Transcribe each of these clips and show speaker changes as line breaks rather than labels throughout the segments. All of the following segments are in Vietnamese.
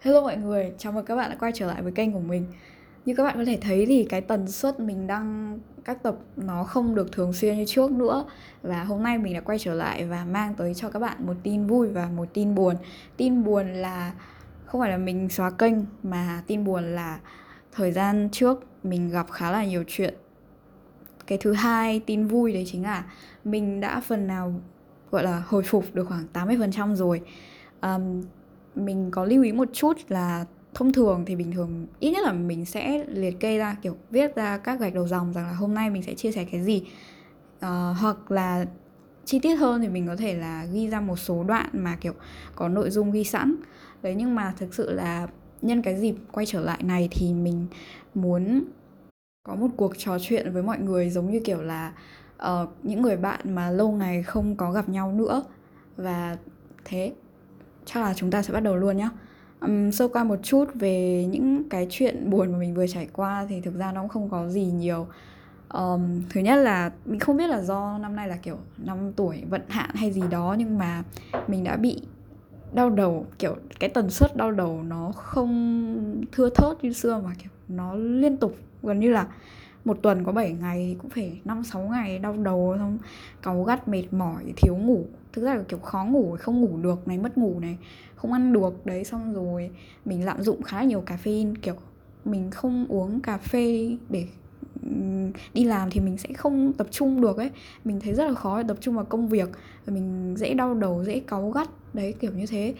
Hello mọi người, chào mừng các bạn đã quay trở lại với kênh của mình. Như các bạn có thể thấy thì cái tần suất mình đăng các tập nó không được thường xuyên như trước nữa. Và hôm nay mình đã quay trở lại và mang tới cho các bạn một tin vui và một tin buồn. Tin buồn là không phải là mình xóa kênh mà tin buồn là thời gian trước mình gặp khá là nhiều chuyện. Cái thứ hai tin vui đấy chính là mình đã phần nào gọi là hồi phục được khoảng 80% rồi. Um, mình có lưu ý một chút là thông thường thì bình thường ít nhất là mình sẽ liệt kê ra kiểu viết ra các gạch đầu dòng rằng là hôm nay mình sẽ chia sẻ cái gì. Uh, hoặc là chi tiết hơn thì mình có thể là ghi ra một số đoạn mà kiểu có nội dung ghi sẵn. Đấy nhưng mà thực sự là nhân cái dịp quay trở lại này thì mình muốn có một cuộc trò chuyện với mọi người giống như kiểu là uh, những người bạn mà lâu ngày không có gặp nhau nữa. Và thế chắc là chúng ta sẽ bắt đầu luôn nhé um, sơ qua một chút về những cái chuyện buồn mà mình vừa trải qua thì thực ra nó cũng không có gì nhiều. Um, thứ nhất là mình không biết là do năm nay là kiểu năm tuổi vận hạn hay gì đó nhưng mà mình đã bị đau đầu kiểu cái tần suất đau đầu nó không thưa thớt như xưa mà kiểu nó liên tục gần như là một tuần có 7 ngày thì cũng phải 5 6 ngày đau đầu xong cáu gắt mệt mỏi thiếu ngủ thực ra là kiểu khó ngủ không ngủ được này mất ngủ này không ăn được. Đấy xong rồi mình lạm dụng khá là nhiều caffeine. Kiểu mình không uống cà phê để đi làm thì mình sẽ không tập trung được ấy. Mình thấy rất là khó để tập trung vào công việc và mình dễ đau đầu dễ cáu gắt. Đấy kiểu như thế.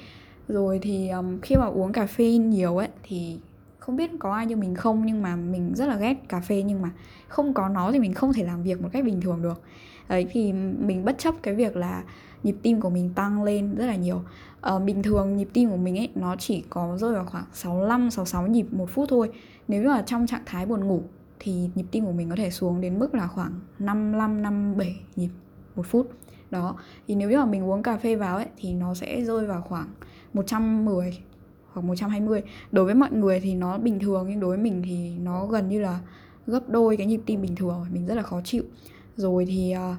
Rồi thì um, khi mà uống cà phê nhiều ấy thì không biết có ai như mình không nhưng mà mình rất là ghét cà phê nhưng mà không có nó thì mình không thể làm việc một cách bình thường được. Đấy thì mình bất chấp cái việc là nhịp tim của mình tăng lên rất là nhiều. À, bình thường nhịp tim của mình ấy nó chỉ có rơi vào khoảng 65 66 nhịp một phút thôi. Nếu như là trong trạng thái buồn ngủ thì nhịp tim của mình có thể xuống đến mức là khoảng 55 57 nhịp một phút. Đó thì nếu như mà mình uống cà phê vào ấy thì nó sẽ rơi vào khoảng 110 hoặc 120 đối với mọi người thì nó bình thường nhưng đối với mình thì nó gần như là gấp đôi cái nhịp tim bình thường mình rất là khó chịu. Rồi thì ờ, uh,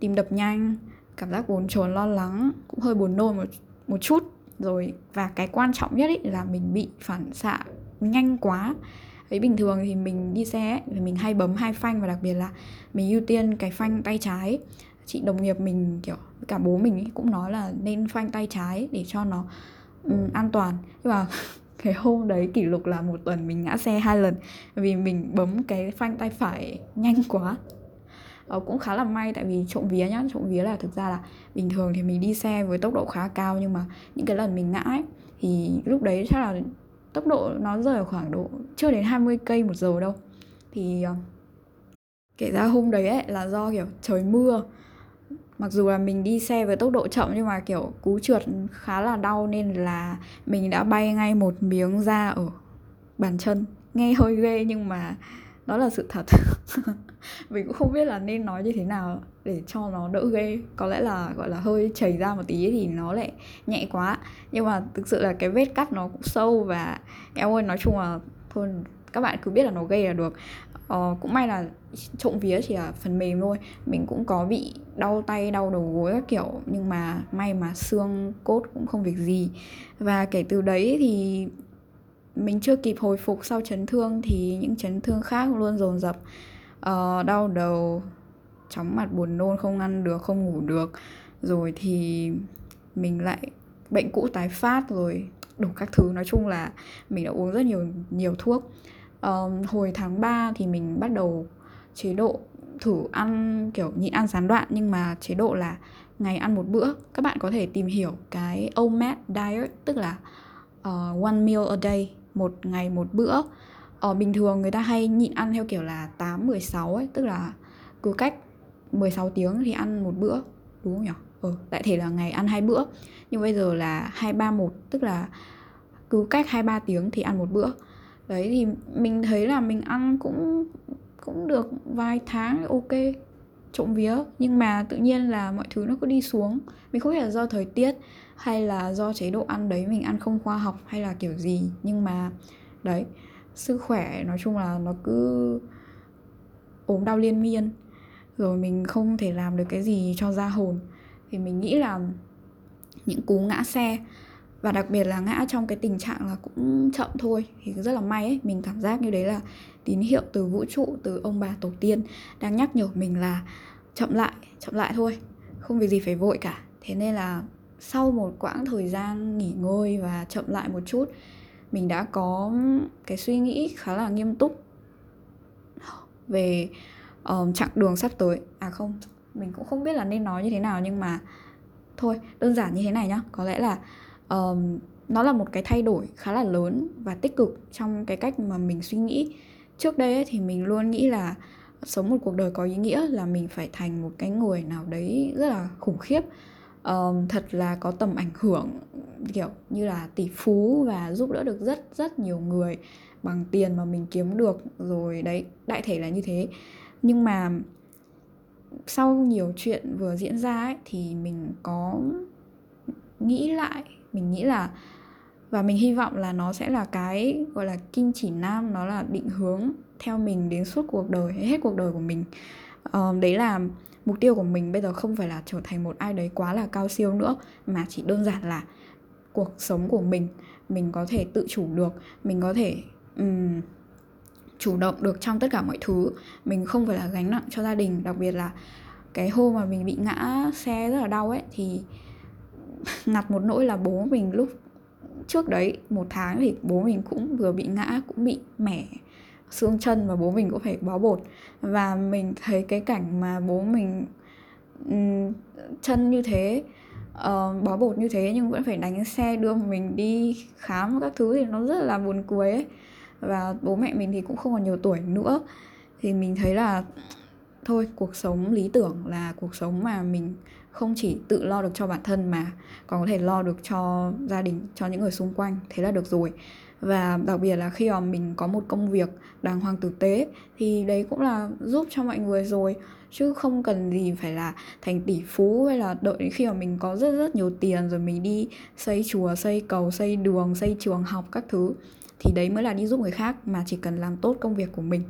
tim đập nhanh cảm giác bồn chồn lo lắng cũng hơi buồn nôn một một chút. Rồi và cái quan trọng nhất ý là mình bị phản xạ nhanh quá. Ấy bình thường thì mình đi xe thì mình hay bấm hai phanh và đặc biệt là mình ưu tiên cái phanh tay trái. Chị đồng nghiệp mình kiểu cả bố mình ý, cũng nói là nên phanh tay trái để cho nó um, an toàn. Nhưng mà cái hôm đấy kỷ lục là một tuần mình ngã xe hai lần vì mình bấm cái phanh tay phải nhanh quá. Ờ, cũng khá là may tại vì trộm vía nhá trộm vía là thực ra là bình thường thì mình đi xe với tốc độ khá cao nhưng mà những cái lần mình ngã ấy, thì lúc đấy chắc là tốc độ nó rơi ở khoảng độ chưa đến 20 cây một giờ đâu. Thì uh, kể ra hôm đấy ấy là do kiểu trời mưa. Mặc dù là mình đi xe với tốc độ chậm nhưng mà kiểu cú trượt khá là đau nên là mình đã bay ngay một miếng da ở bàn chân nghe hơi ghê nhưng mà đó là sự thật mình cũng không biết là nên nói như thế nào để cho nó đỡ ghê. Có lẽ là gọi là hơi chảy ra một tí thì nó lại nhẹ quá. Nhưng mà thực sự là cái vết cắt nó cũng sâu và em ơi nói chung là thôi các bạn cứ biết là nó gây là được. Ờ, cũng may là trộm vía chỉ là phần mềm thôi. Mình cũng có bị đau tay đau đầu gối các kiểu nhưng mà may mà xương cốt cũng không việc gì. Và kể từ đấy thì mình chưa kịp hồi phục sau chấn thương thì những chấn thương khác luôn dồn dập. Uh, đau đầu chóng mặt buồn nôn không ăn được không ngủ được. Rồi thì mình lại bệnh cũ tái phát rồi đủ các thứ. Nói chung là mình đã uống rất nhiều nhiều thuốc. Uh, hồi tháng 3 thì mình bắt đầu chế độ thử ăn kiểu nhịn ăn gián đoạn nhưng mà chế độ là ngày ăn một bữa. Các bạn có thể tìm hiểu cái OMAD diet tức là uh, one meal a day một ngày một bữa ở bình thường người ta hay nhịn ăn theo kiểu là 8 16 ấy, tức là cứ cách 16 tiếng thì ăn một bữa, đúng không nhỉ? Ừ, đại thể là ngày ăn hai bữa. Nhưng bây giờ là 231 tức là cứ cách 2 3 tiếng thì ăn một bữa. Đấy thì mình thấy là mình ăn cũng cũng được vài tháng ok trộm vía, nhưng mà tự nhiên là mọi thứ nó cứ đi xuống. Mình không biết là do thời tiết hay là do chế độ ăn đấy mình ăn không khoa học hay là kiểu gì, nhưng mà đấy, sức khỏe nói chung là nó cứ ốm đau liên miên. Rồi mình không thể làm được cái gì cho ra hồn. Thì mình nghĩ là những cú ngã xe và đặc biệt là ngã trong cái tình trạng là cũng chậm thôi thì rất là may ấy mình cảm giác như đấy là tín hiệu từ vũ trụ từ ông bà tổ tiên đang nhắc nhở mình là chậm lại chậm lại thôi không việc gì phải vội cả. Thế nên là sau một quãng thời gian nghỉ ngơi và chậm lại một chút mình đã có cái suy nghĩ khá là nghiêm túc về um, chặng đường sắp tới. À không mình cũng không biết là nên nói như thế nào nhưng mà thôi đơn giản như thế này nhá. Có lẽ là um, nó là một cái thay đổi khá là lớn và tích cực trong cái cách mà mình suy nghĩ. Trước đây ấy, thì mình luôn nghĩ là sống một cuộc đời có ý nghĩa là mình phải thành một cái người nào đấy rất là khủng khiếp. Um, thật là có tầm ảnh hưởng kiểu như là tỷ phú và giúp đỡ được rất rất nhiều người bằng tiền mà mình kiếm được. Rồi đấy đại thể là như thế. Nhưng mà sau nhiều chuyện vừa diễn ra ấy, thì mình có nghĩ lại mình nghĩ là và mình hy vọng là nó sẽ là cái gọi là kim chỉ nam nó là định hướng theo mình đến suốt cuộc đời hết cuộc đời của mình. Um, đấy là mục tiêu của mình bây giờ không phải là trở thành một ai đấy quá là cao siêu nữa mà chỉ đơn giản là cuộc sống của mình. Mình có thể tự chủ được mình có thể um, chủ động được trong tất cả mọi thứ. Mình không phải là gánh nặng cho gia đình đặc biệt là cái hôm mà mình bị ngã xe rất là đau ấy thì ngặt một nỗi là bố mình lúc trước đấy một tháng thì bố mình cũng vừa bị ngã cũng bị mẻ xương chân và bố mình cũng phải bó bột. Và mình thấy cái cảnh mà bố mình ừ, chân như thế uh, bó bột như thế nhưng vẫn phải đánh xe đưa mình đi khám các thứ thì nó rất là buồn cười ấy. Và bố mẹ mình thì cũng không còn nhiều tuổi nữa. Thì mình thấy là thôi cuộc sống lý tưởng là cuộc sống mà mình không chỉ tự lo được cho bản thân mà còn có thể lo được cho gia đình, cho những người xung quanh. Thế là được rồi. Và đặc biệt là khi mà mình có một công việc đàng hoàng tử tế thì đấy cũng là giúp cho mọi người rồi. Chứ không cần gì phải là thành tỷ phú hay là đợi đến khi mà mình có rất rất nhiều tiền rồi mình đi xây chùa, xây cầu, xây đường, xây trường, học các thứ thì đấy mới là đi giúp người khác mà chỉ cần làm tốt công việc của mình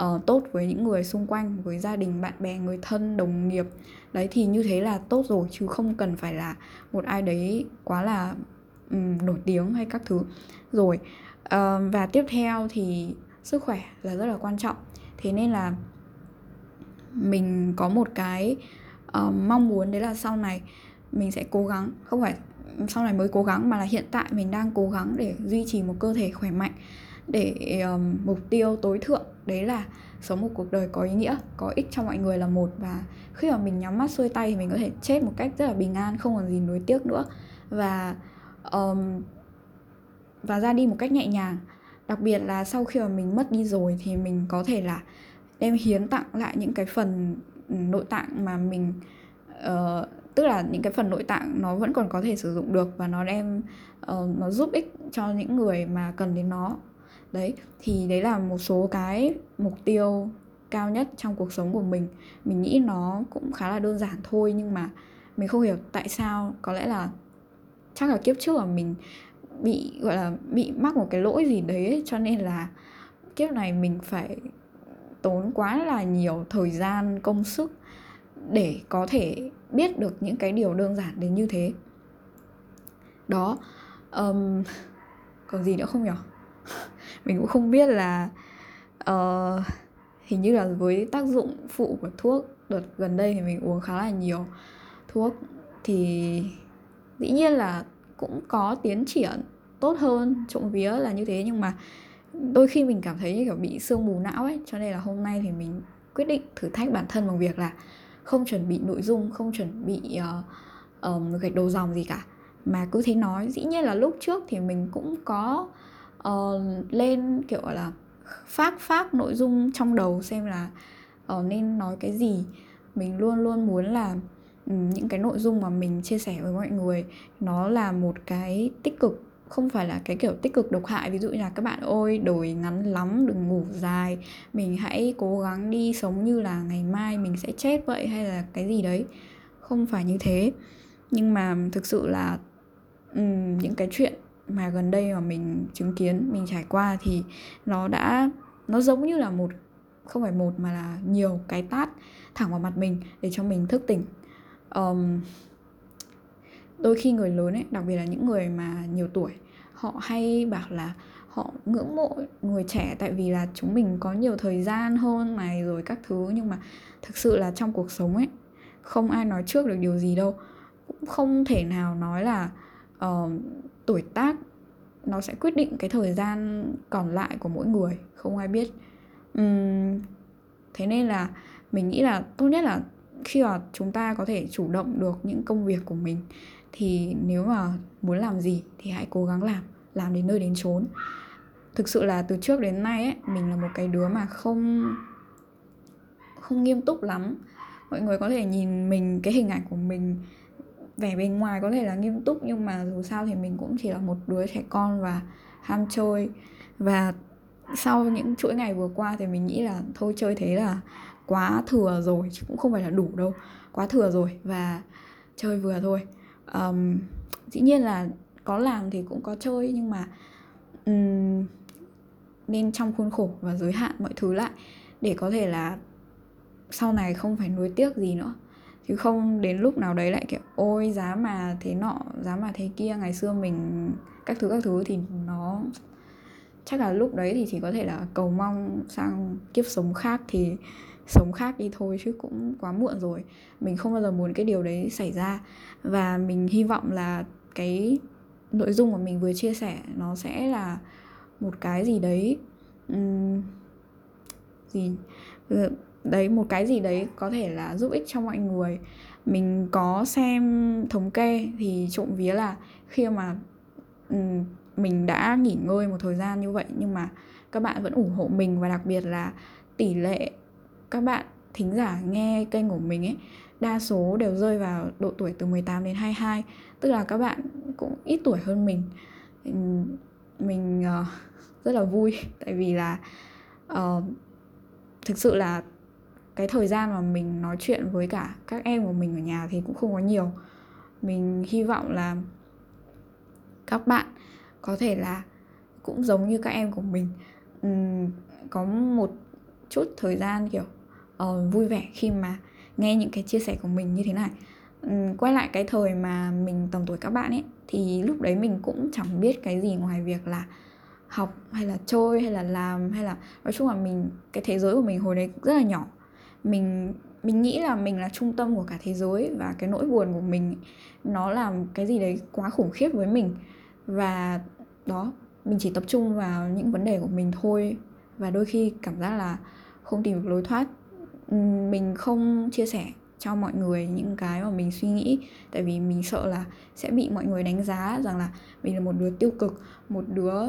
uh, tốt với những người xung quanh với gia đình bạn bè người thân đồng nghiệp. Đấy thì như thế là tốt rồi chứ không cần phải là một ai đấy quá là um, nổi tiếng hay các thứ. Rồi uh, và tiếp theo thì sức khỏe là rất là quan trọng. Thế nên là mình có một cái uh, mong muốn đấy là sau này mình sẽ cố gắng không phải sau này mới cố gắng mà là hiện tại mình đang cố gắng để duy trì một cơ thể khỏe mạnh để um, mục tiêu tối thượng. Đấy là sống một cuộc đời có ý nghĩa có ích cho mọi người là một. Và khi mà mình nhắm mắt xuôi tay thì mình có thể chết một cách rất là bình an không còn gì nuối tiếc nữa. Và um, và ra đi một cách nhẹ nhàng. Đặc biệt là sau khi mà mình mất đi rồi thì mình có thể là đem hiến tặng lại những cái phần nội tạng mà mình uh, tức là những cái phần nội tạng nó vẫn còn có thể sử dụng được và nó đem uh, nó giúp ích cho những người mà cần đến nó. Đấy thì đấy là một số cái mục tiêu cao nhất trong cuộc sống của mình. Mình nghĩ nó cũng khá là đơn giản thôi nhưng mà mình không hiểu tại sao. Có lẽ là chắc là kiếp trước là mình bị gọi là bị mắc một cái lỗi gì đấy cho nên là kiếp này mình phải tốn quá là nhiều thời gian công sức để có thể biết được những cái điều đơn giản đến như thế. Đó um, còn gì nữa không nhỉ mình cũng không biết là uh, hình như là với tác dụng phụ của thuốc đợt gần đây thì mình uống khá là nhiều. Thuốc thì dĩ nhiên là cũng có tiến triển tốt hơn trộm vía là như thế nhưng mà đôi khi mình cảm thấy như kiểu bị sương mù não ấy cho nên là hôm nay thì mình quyết định thử thách bản thân bằng việc là không chuẩn bị nội dung không chuẩn bị uh, um, gạch đầu dòng gì cả. Mà cứ thế nói dĩ nhiên là lúc trước thì mình cũng có uh, lên kiểu là phát phát nội dung trong đầu xem là uh, nên nói cái gì. Mình luôn luôn muốn là những cái nội dung mà mình chia sẻ với mọi người nó là một cái tích cực không phải là cái kiểu tích cực độc hại. Ví dụ như là các bạn ơi đổi ngắn lắm đừng ngủ dài. Mình hãy cố gắng đi sống như là ngày mai mình sẽ chết vậy hay là cái gì đấy. Không phải như thế. Nhưng mà thực sự là um, những cái chuyện mà gần đây mà mình chứng kiến mình trải qua thì nó đã nó giống như là một không phải một mà là nhiều cái tát thẳng vào mặt mình để cho mình thức tỉnh. Um, đôi khi người lớn ấy đặc biệt là những người mà nhiều tuổi họ hay bảo là họ ngưỡng mộ người trẻ tại vì là chúng mình có nhiều thời gian hơn này rồi các thứ. Nhưng mà thực sự là trong cuộc sống ấy không ai nói trước được điều gì đâu. Cũng không thể nào nói là uh, tuổi tác nó sẽ quyết định cái thời gian còn lại của mỗi người không ai biết. Uhm, thế nên là mình nghĩ là tốt nhất là khi mà chúng ta có thể chủ động được những công việc của mình thì nếu mà muốn làm gì thì hãy cố gắng làm làm đến nơi đến chốn. Thực sự là từ trước đến nay ấy mình là một cái đứa mà không không nghiêm túc lắm. Mọi người có thể nhìn mình cái hình ảnh của mình vẻ bên ngoài có thể là nghiêm túc nhưng mà dù sao thì mình cũng chỉ là một đứa trẻ con và ham chơi. Và sau những chuỗi ngày vừa qua thì mình nghĩ là thôi chơi thế là quá thừa rồi chứ cũng không phải là đủ đâu quá thừa rồi và chơi vừa thôi. Um, dĩ nhiên là có làm thì cũng có chơi nhưng mà um, nên trong khuôn khổ và giới hạn mọi thứ lại để có thể là sau này không phải nuối tiếc gì nữa. Chứ không đến lúc nào đấy lại kiểu ôi giá mà thế nọ giá mà thế kia ngày xưa mình các thứ các thứ thì nó chắc là lúc đấy thì chỉ có thể là cầu mong sang kiếp sống khác thì sống khác đi thôi chứ cũng quá muộn rồi. Mình không bao giờ muốn cái điều đấy xảy ra. Và mình hy vọng là cái nội dung mà mình vừa chia sẻ nó sẽ là một cái gì đấy um, gì? Ừ, đấy một cái gì đấy có thể là giúp ích cho mọi người. Mình có xem thống kê thì trộm vía là khi mà um, mình đã nghỉ ngơi một thời gian như vậy nhưng mà các bạn vẫn ủng hộ mình và đặc biệt là tỷ lệ các bạn thính giả nghe kênh của mình ấy đa số đều rơi vào độ tuổi từ 18 đến 22 tức là các bạn cũng ít tuổi hơn mình. Mình uh, rất là vui tại vì là uh, thực sự là cái thời gian mà mình nói chuyện với cả các em của mình ở nhà thì cũng không có nhiều. Mình hy vọng là các bạn có thể là cũng giống như các em của mình. Um, có một chút thời gian kiểu uh, vui vẻ khi mà nghe những cái chia sẻ của mình như thế này. Quay lại cái thời mà mình tầm tuổi các bạn ấy, thì lúc đấy mình cũng chẳng biết cái gì ngoài việc là học hay là chơi hay là làm hay là, nói chung là mình, cái thế giới của mình hồi đấy rất là nhỏ. Mình mình nghĩ là mình là trung tâm của cả thế giới và cái nỗi buồn của mình, nó làm cái gì đấy quá khủng khiếp với mình. Và đó, mình chỉ tập trung vào những vấn đề của mình thôi. Và đôi khi cảm giác là không tìm được lối thoát mình không chia sẻ cho mọi người những cái mà mình suy nghĩ. Tại vì mình sợ là sẽ bị mọi người đánh giá rằng là mình là một đứa tiêu cực một đứa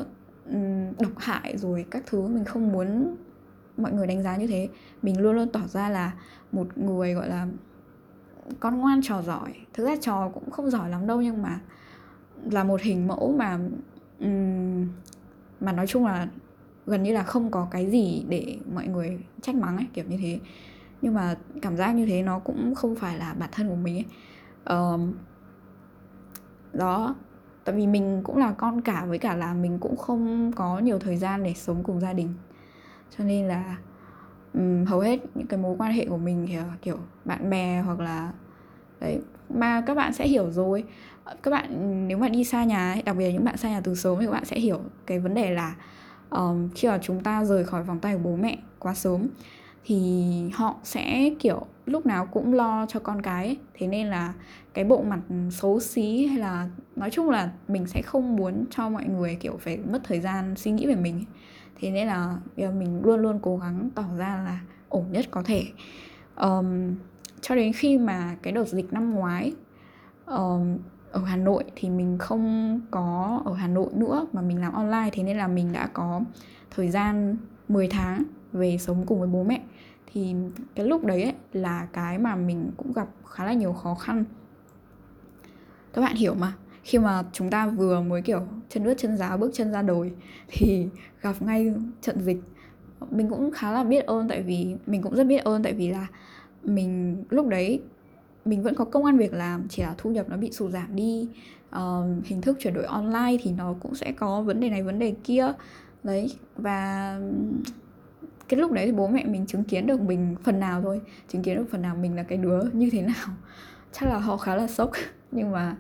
độc hại rồi các thứ. Mình không muốn mọi người đánh giá như thế. Mình luôn luôn tỏ ra là một người gọi là con ngoan trò giỏi. Thực ra trò cũng không giỏi lắm đâu nhưng mà là một hình mẫu mà um, mà nói chung là gần như là không có cái gì để mọi người trách mắng ấy kiểu như thế. Nhưng mà cảm giác như thế nó cũng không phải là bản thân của mình ấy. Um, đó tại vì mình cũng là con cả với cả là mình cũng không có nhiều thời gian để sống cùng gia đình. Cho nên là um, hầu hết những cái mối quan hệ của mình thì kiểu bạn bè hoặc là đấy mà các bạn sẽ hiểu rồi. Các bạn nếu mà đi xa nhà ấy, đặc biệt là những bạn xa nhà từ sớm thì các bạn sẽ hiểu cái vấn đề là um, khi mà chúng ta rời khỏi vòng tay của bố mẹ quá sớm thì họ sẽ kiểu lúc nào cũng lo cho con cái ấy. thế nên là cái bộ mặt xấu xí hay là nói chung là mình sẽ không muốn cho mọi người kiểu phải mất thời gian suy nghĩ về mình ấy. thế nên là mình luôn luôn cố gắng tỏ ra là ổn nhất có thể um, cho đến khi mà cái đợt dịch năm ngoái um, ở Hà Nội thì mình không có ở Hà Nội nữa mà mình làm online thế nên là mình đã có thời gian 10 tháng về sống cùng với bố mẹ. Thì cái lúc đấy ấy, là cái mà mình cũng gặp khá là nhiều khó khăn. Các bạn hiểu mà khi mà chúng ta vừa mới kiểu chân ướt chân giáo bước chân ra đồi thì gặp ngay trận dịch. Mình cũng khá là biết ơn tại vì mình cũng rất biết ơn tại vì là mình lúc đấy mình vẫn có công an việc làm chỉ là thu nhập nó bị sụt giảm đi. Uh, hình thức chuyển đổi online thì nó cũng sẽ có vấn đề này vấn đề kia. Đấy và cái lúc đấy thì bố mẹ mình chứng kiến được mình phần nào thôi chứng kiến được phần nào mình là cái đứa như thế nào. Chắc là họ khá là sốc nhưng mà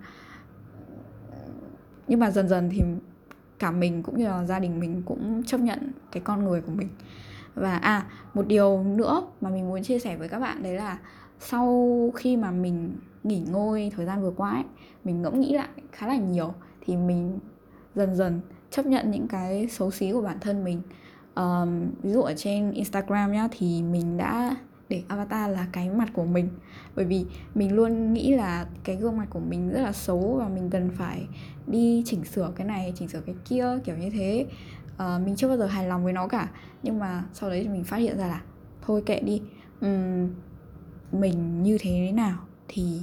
nhưng mà dần dần thì cả mình cũng như là gia đình mình cũng chấp nhận cái con người của mình. Và à một điều nữa mà mình muốn chia sẻ với các bạn đấy là sau khi mà mình nghỉ ngơi thời gian vừa qua ấy mình ngẫm nghĩ lại khá là nhiều thì mình dần dần chấp nhận những cái xấu xí của bản thân mình. Um, ví dụ ở trên instagram nhá thì mình đã để avatar là cái mặt của mình. Bởi vì mình luôn nghĩ là cái gương mặt của mình rất là xấu và mình cần phải đi chỉnh sửa cái này chỉnh sửa cái kia kiểu như thế. Uh, mình chưa bao giờ hài lòng với nó cả. Nhưng mà sau đấy thì mình phát hiện ra là thôi kệ đi. Um, mình như thế nào thì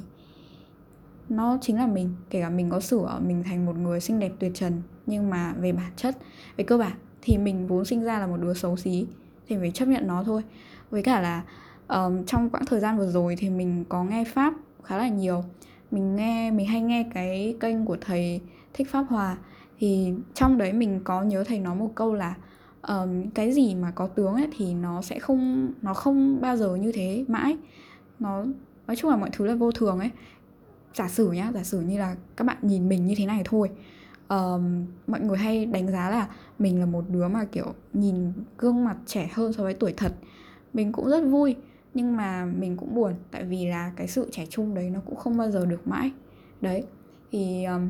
nó chính là mình. Kể cả mình có sửa mình thành một người xinh đẹp tuyệt trần nhưng mà về bản chất về cơ bản thì mình vốn sinh ra là một đứa xấu xí thì phải chấp nhận nó thôi. Với cả là um, trong quãng thời gian vừa rồi thì mình có nghe pháp khá là nhiều. Mình nghe mình hay nghe cái kênh của thầy thích pháp hòa. Thì trong đấy mình có nhớ thầy nói một câu là um, cái gì mà có tướng ấy thì nó sẽ không nó không bao giờ như thế mãi nó nói chung là mọi thứ là vô thường ấy. Giả sử nhá giả sử như là các bạn nhìn mình như thế này thôi um, mọi người hay đánh giá là mình là một đứa mà kiểu nhìn gương mặt trẻ hơn so với tuổi thật. Mình cũng rất vui nhưng mà mình cũng buồn tại vì là cái sự trẻ trung đấy nó cũng không bao giờ được mãi. Đấy thì um,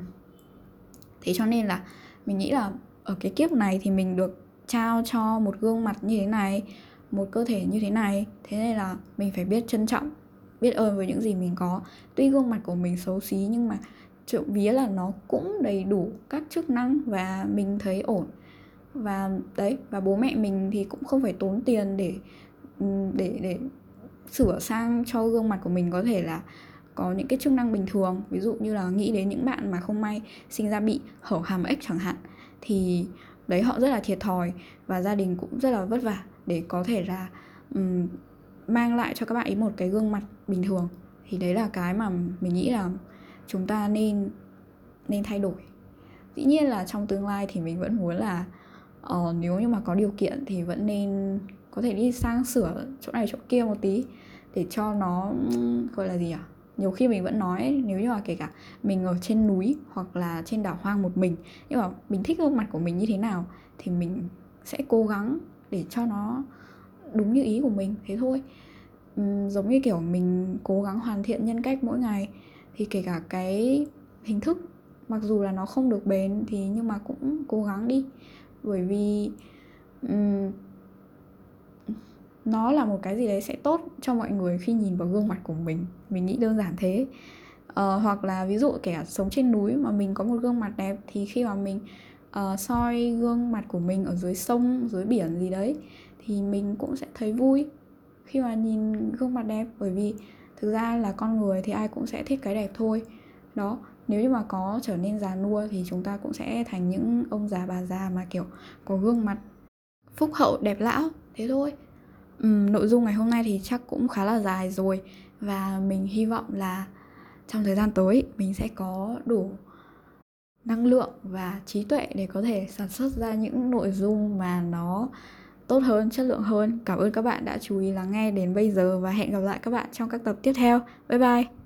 thế cho nên là mình nghĩ là ở cái kiếp này thì mình được trao cho một gương mặt như thế này một cơ thể như thế này. Thế nên là mình phải biết trân trọng biết ơn với những gì mình có. Tuy gương mặt của mình xấu xí nhưng mà trộm vía là nó cũng đầy đủ các chức năng và mình thấy ổn. Và đấy và bố mẹ mình thì cũng không phải tốn tiền để ừ, để để sửa sang cho gương mặt của mình có thể là có những cái chức năng bình thường. Ví dụ như là nghĩ đến những bạn mà không may sinh ra bị hở hàm ếch chẳng hạn thì đấy họ rất là thiệt thòi và gia đình cũng rất là vất vả để có thể là um, mang lại cho các bạn ấy một cái gương mặt bình thường. Thì đấy là cái mà mình nghĩ là chúng ta nên nên thay đổi. Dĩ nhiên là trong tương lai thì mình vẫn muốn là uh, nếu như mà có điều kiện thì vẫn nên có thể đi sang sửa chỗ này chỗ kia một tí để cho nó gọi là gì à nhiều khi mình vẫn nói nếu như là kể cả mình ở trên núi hoặc là trên đảo hoang một mình nhưng mà mình thích gương mặt của mình như thế nào thì mình sẽ cố gắng để cho nó đúng như ý của mình thế thôi. Uhm, giống như kiểu mình cố gắng hoàn thiện nhân cách mỗi ngày thì kể cả cái hình thức mặc dù là nó không được bền thì nhưng mà cũng cố gắng đi. Bởi vì um, nó là một cái gì đấy sẽ tốt cho mọi người khi nhìn vào gương mặt của mình. Mình nghĩ đơn giản thế. Uh, hoặc là ví dụ kẻ sống trên núi mà mình có một gương mặt đẹp thì khi mà mình uh, soi gương mặt của mình ở dưới sông dưới biển gì đấy thì mình cũng sẽ thấy vui khi mà nhìn gương mặt đẹp. Bởi vì thực ra là con người thì ai cũng sẽ thích cái đẹp thôi. Đó nếu như mà có trở nên già nua thì chúng ta cũng sẽ thành những ông già bà già mà kiểu có gương mặt phúc hậu đẹp lão thế thôi. Uhm, nội dung ngày hôm nay thì chắc cũng khá là dài rồi và mình hy vọng là trong thời gian tới mình sẽ có đủ năng lượng và trí tuệ để có thể sản xuất ra những nội dung mà nó tốt hơn, chất lượng hơn. Cảm ơn các bạn đã chú ý lắng nghe đến bây giờ và hẹn gặp lại các bạn trong các tập tiếp theo. Bye bye.